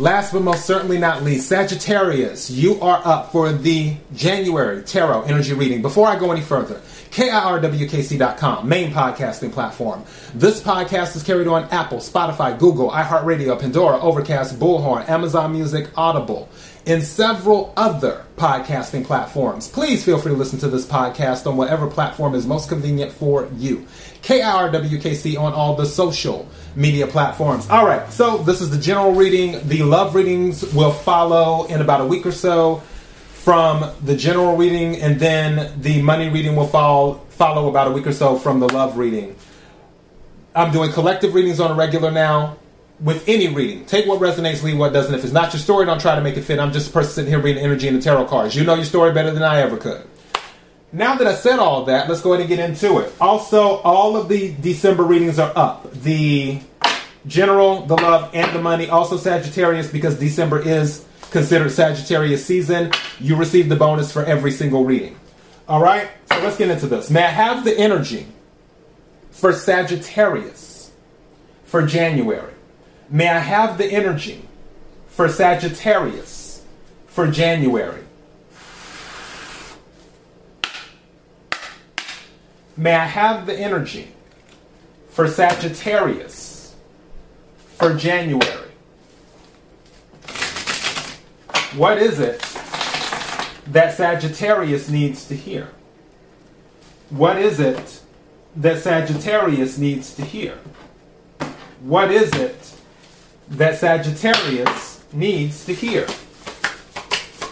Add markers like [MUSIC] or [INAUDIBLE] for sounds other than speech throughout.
Last but most certainly not least, Sagittarius, you are up for the January Tarot Energy Reading. Before I go any further, KIRWKC.com, main podcasting platform. This podcast is carried on Apple, Spotify, Google, iHeartRadio, Pandora, Overcast, Bullhorn, Amazon Music, Audible, and several other podcasting platforms. Please feel free to listen to this podcast on whatever platform is most convenient for you. KIRWKC on all the social media platforms. All right, so this is the general reading. The love readings will follow in about a week or so from the general reading, and then the money reading will follow, follow about a week or so from the love reading. I'm doing collective readings on a regular now with any reading. Take what resonates, leave what doesn't. If it's not your story, don't try to make it fit. I'm just a person sitting here reading energy and the tarot cards. You know your story better than I ever could. Now that I said all that, let's go ahead and get into it. Also, all of the December readings are up. The general, the love, and the money. Also, Sagittarius, because December is considered Sagittarius season. You receive the bonus for every single reading. All right, so let's get into this. May I have the energy for Sagittarius for January? May I have the energy for Sagittarius for January? May I have the energy for Sagittarius for January? What is it that Sagittarius needs to hear? What is it that Sagittarius needs to hear? What is it that Sagittarius needs to hear?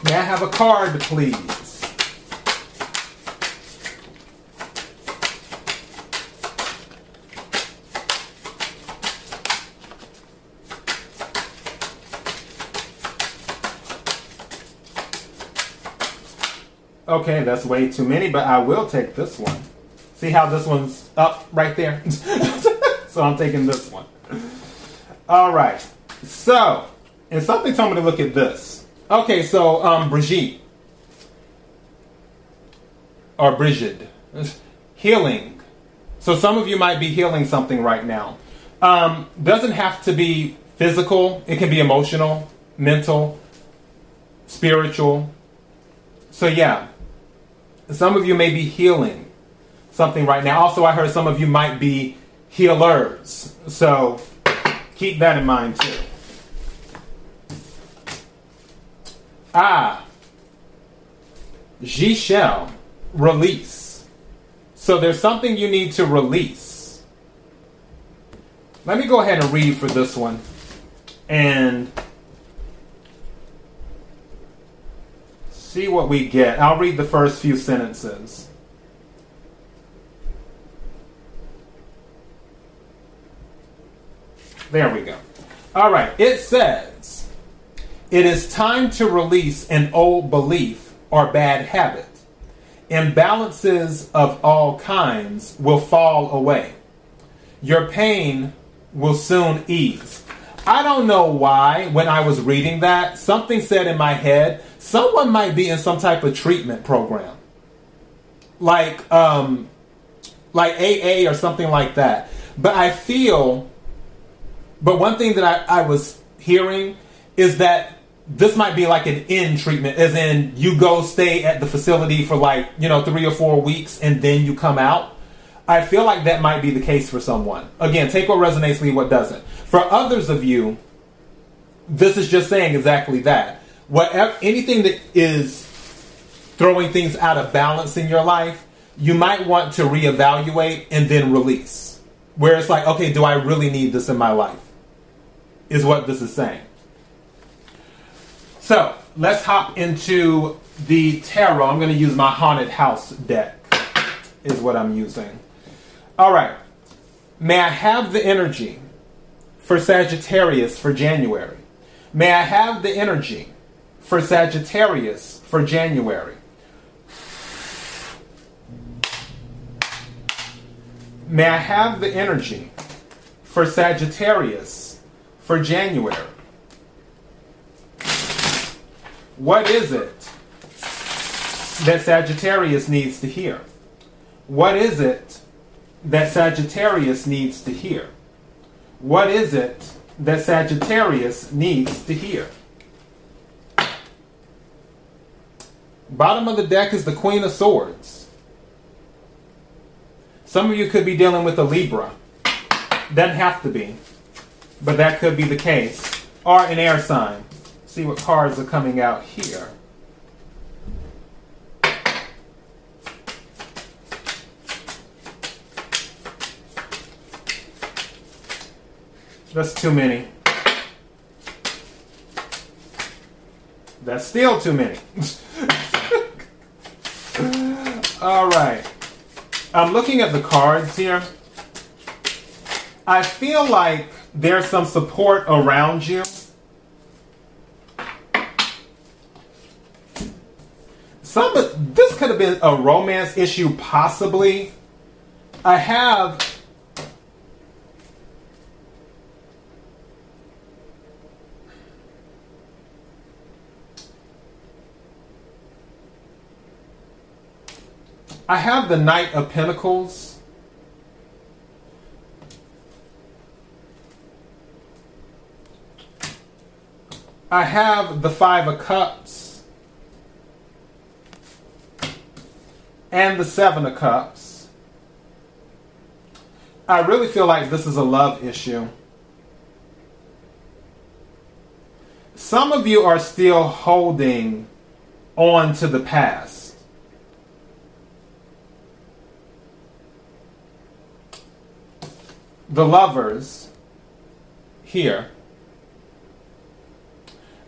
May I have a card, please? Okay, that's way too many, but I will take this one. See how this one's up right there? [LAUGHS] so I'm taking this one. All right. So, and something told me to look at this. Okay, so um, Brigitte or Brigid, healing. So some of you might be healing something right now. Um, doesn't have to be physical. It can be emotional, mental, spiritual. So yeah, some of you may be healing something right now. Also, I heard some of you might be healers. So keep that in mind too. Ah, G shall release. So there's something you need to release. Let me go ahead and read for this one. And see what we get. I'll read the first few sentences. There we go. All right, it says, It is time to release an old belief or bad habit. Imbalances of all kinds will fall away. Your pain will soon ease. I don't know why, when I was reading that, something said in my head, someone might be in some type of treatment program. Like, um, like AA or something like that. But I feel, but one thing that I, I was hearing is that this might be like an in treatment, as in you go stay at the facility for like, you know, three or four weeks and then you come out. I feel like that might be the case for someone. Again, take what resonates, leave what doesn't. For others of you, this is just saying exactly that. Whatever anything that is throwing things out of balance in your life, you might want to reevaluate and then release. Where it's like, okay, do I really need this in my life? Is what this is saying. So let's hop into the tarot. I'm going to use my haunted house deck, is what I'm using. All right. May I have the energy for Sagittarius for January? May I have the energy for Sagittarius for January? May I have the energy for Sagittarius for January? What is it that Sagittarius needs to hear? What is it that Sagittarius needs to hear? What is it that Sagittarius needs to hear. Bottom of the deck is the Queen of Swords. Some of you could be dealing with a Libra. Doesn't have to be, but that could be the case. Or an air sign. See what cards are coming out here. That's too many. That's still too many. [LAUGHS] All right. I'm looking at the cards here. I feel like there's some support around you. Some this could have been a romance issue, possibly. I have I have the Knight of Pentacles. I have the Five of Cups. And the Seven of Cups. I really feel like this is a love issue. Some of you are still holding on to the past. the lovers here,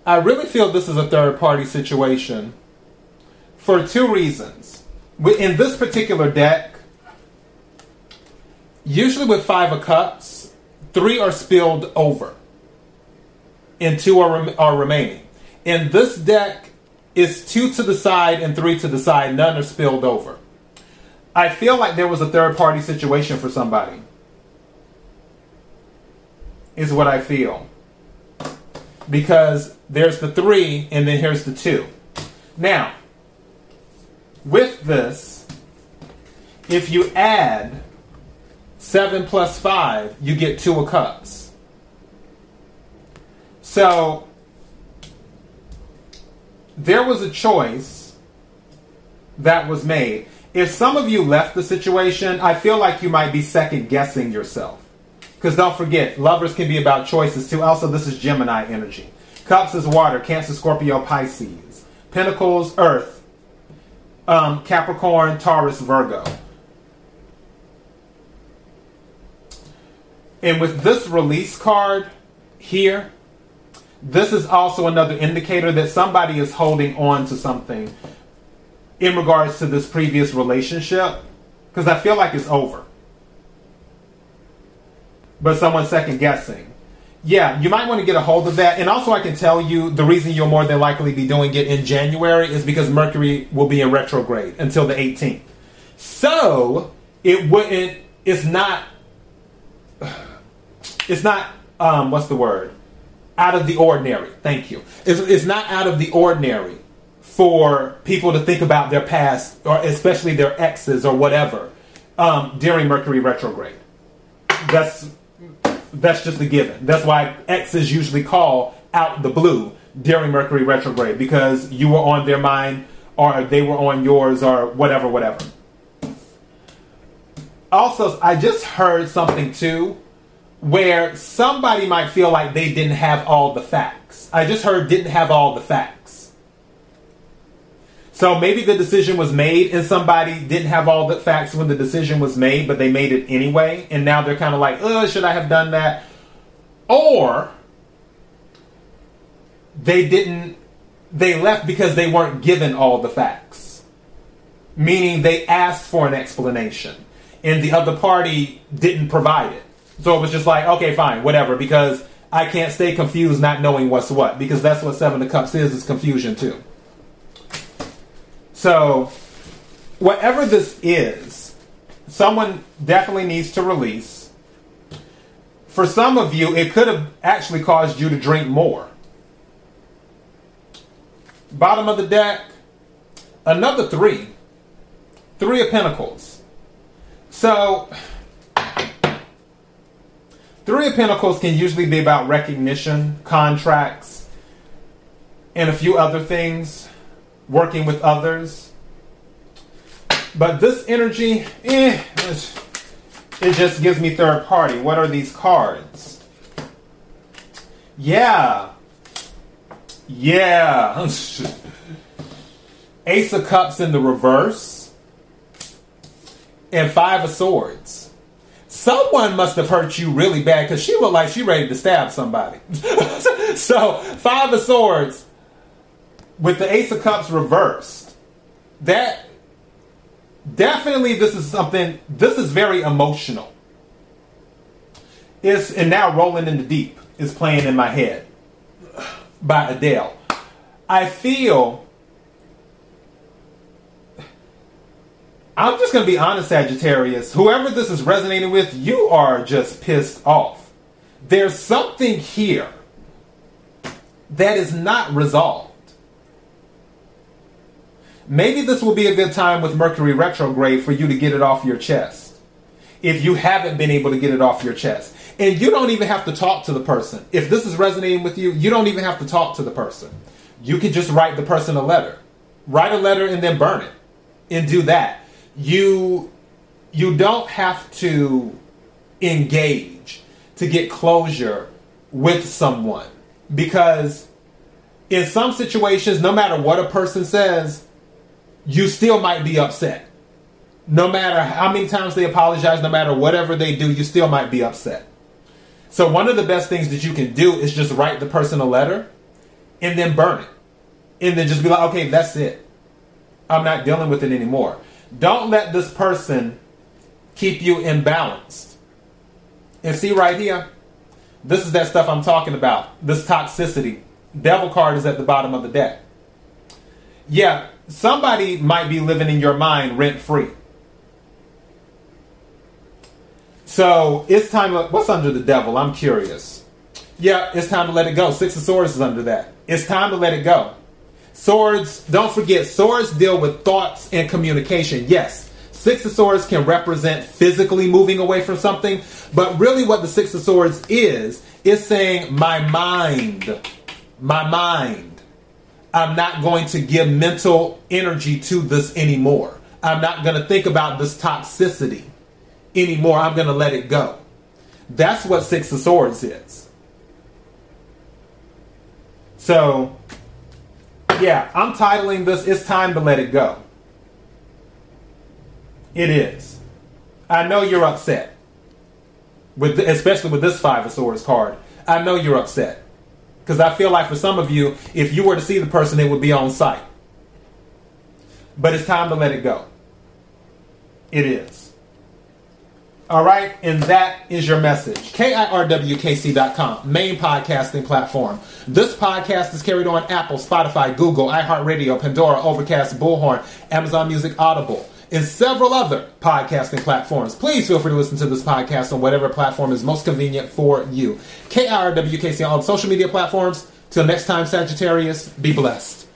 I really feel this is a third party situation for two reasons. In this particular deck, usually with Five of Cups, three are spilled over and two are, are remaining. In this deck, it's two to the side and three to the side, none are spilled over. I feel like there was a third party situation for somebody is what I feel. Because there's the three and then here's the two. Now, with this, if you add 7 plus 5, you get 2 of cups. So, there was a choice that was made. If some of you left the situation, I feel like you might be second guessing yourself. Because don't forget, lovers can be about choices too. Also, this is Gemini energy. Cups is water, Cancer, Scorpio, Pisces. Pentacles, Earth. Um, Capricorn, Taurus, Virgo. And with this release card here, this is also another indicator that somebody is holding on to something in regards to this previous relationship. Because I feel like it's over but someone's second guessing. Yeah, you might want to get a hold of that. And also, I can tell you the reason you'll more than likely be doing it in January is because Mercury will be in retrograde until the 18th. So, it wouldn't, it's not, [SIGHS] it's not, um, what's the word? Out of the ordinary. Thank you. It's, it's not out of the ordinary for people to think about their past, or especially their exes or whatever, um, during Mercury retrograde. That's that's just a given. That's why exes usually call out the blue during Mercury retrograde because you were on their mind or they were on yours or whatever, whatever. Also, I just heard something too where somebody might feel like they didn't have all the facts. I just heard didn't have all the facts. So maybe the decision was made and somebody didn't have all the facts when the decision was made, but they made it anyway. And now they're kind of like, oh, should I have done that? Or they didn't, they left because they weren't given all the facts. Meaning they asked for an explanation and the other party didn't provide it. So it was just like, okay, fine, whatever, because I can't stay confused not knowing what's what, because that's what Seven of Cups is, is confusion too. So, whatever this is, someone definitely needs to release. For some of you, it could have actually caused you to drink more. Bottom of the deck, another three. Three of Pentacles. So, Three of Pentacles can usually be about recognition, contracts, and a few other things, working with others. But this energy, eh, it just gives me third party. What are these cards? Yeah. Yeah. [LAUGHS] Ace of Cups in the reverse. And Five of Swords. Someone must have hurt you really bad because she looked like she ready to stab somebody. [LAUGHS] so, Five of Swords with the Ace of Cups reversed. That definitely this is something this is very emotional. It's and now rolling in the deep is playing in my head by Adele. I feel I'm just going to be honest, Sagittarius. Whoever this is resonating with, you are just pissed off. There's something here that is not resolved. Maybe this will be a good time with Mercury retrograde for you to get it off your chest. If you haven't been able to get it off your chest. And you don't even have to talk to the person. If this is resonating with you, you don't even have to talk to the person. You can just write the person a letter. Write a letter and then burn it. And do that. You you don't have to engage to get closure with someone because in some situations no matter what a person says you still might be upset. No matter how many times they apologize, no matter whatever they do, you still might be upset. So, one of the best things that you can do is just write the person a letter and then burn it. And then just be like, okay, that's it. I'm not dealing with it anymore. Don't let this person keep you imbalanced. And see right here, this is that stuff I'm talking about. This toxicity. Devil card is at the bottom of the deck. Yeah, somebody might be living in your mind rent free. So it's time. To, what's under the devil? I'm curious. Yeah, it's time to let it go. Six of Swords is under that. It's time to let it go. Swords, don't forget, swords deal with thoughts and communication. Yes, Six of Swords can represent physically moving away from something, but really what the Six of Swords is, is saying, my mind, my mind I'm not going to give mental energy to this anymore. I'm not going to think about this toxicity anymore. I'm going to let it go. That's what Six of Swords is. So, yeah, I'm titling this It's Time to Let It Go. It is. I know you're upset. With especially with this Five of Swords card. I know you're upset. Because I feel like for some of you, if you were to see the person, it would be on sight. But it's time to let it go. It is. All right, and that is your message. KIRWKC.com, main podcasting platform. This podcast is carried on Apple, Spotify, Google, iHeartRadio, Pandora, Overcast, Bullhorn, Amazon Music, Audible and several other podcasting platforms. Please feel free to listen to this podcast on whatever platform is most convenient for you. KIRWKC on all social media platforms. Till next time, Sagittarius, be blessed.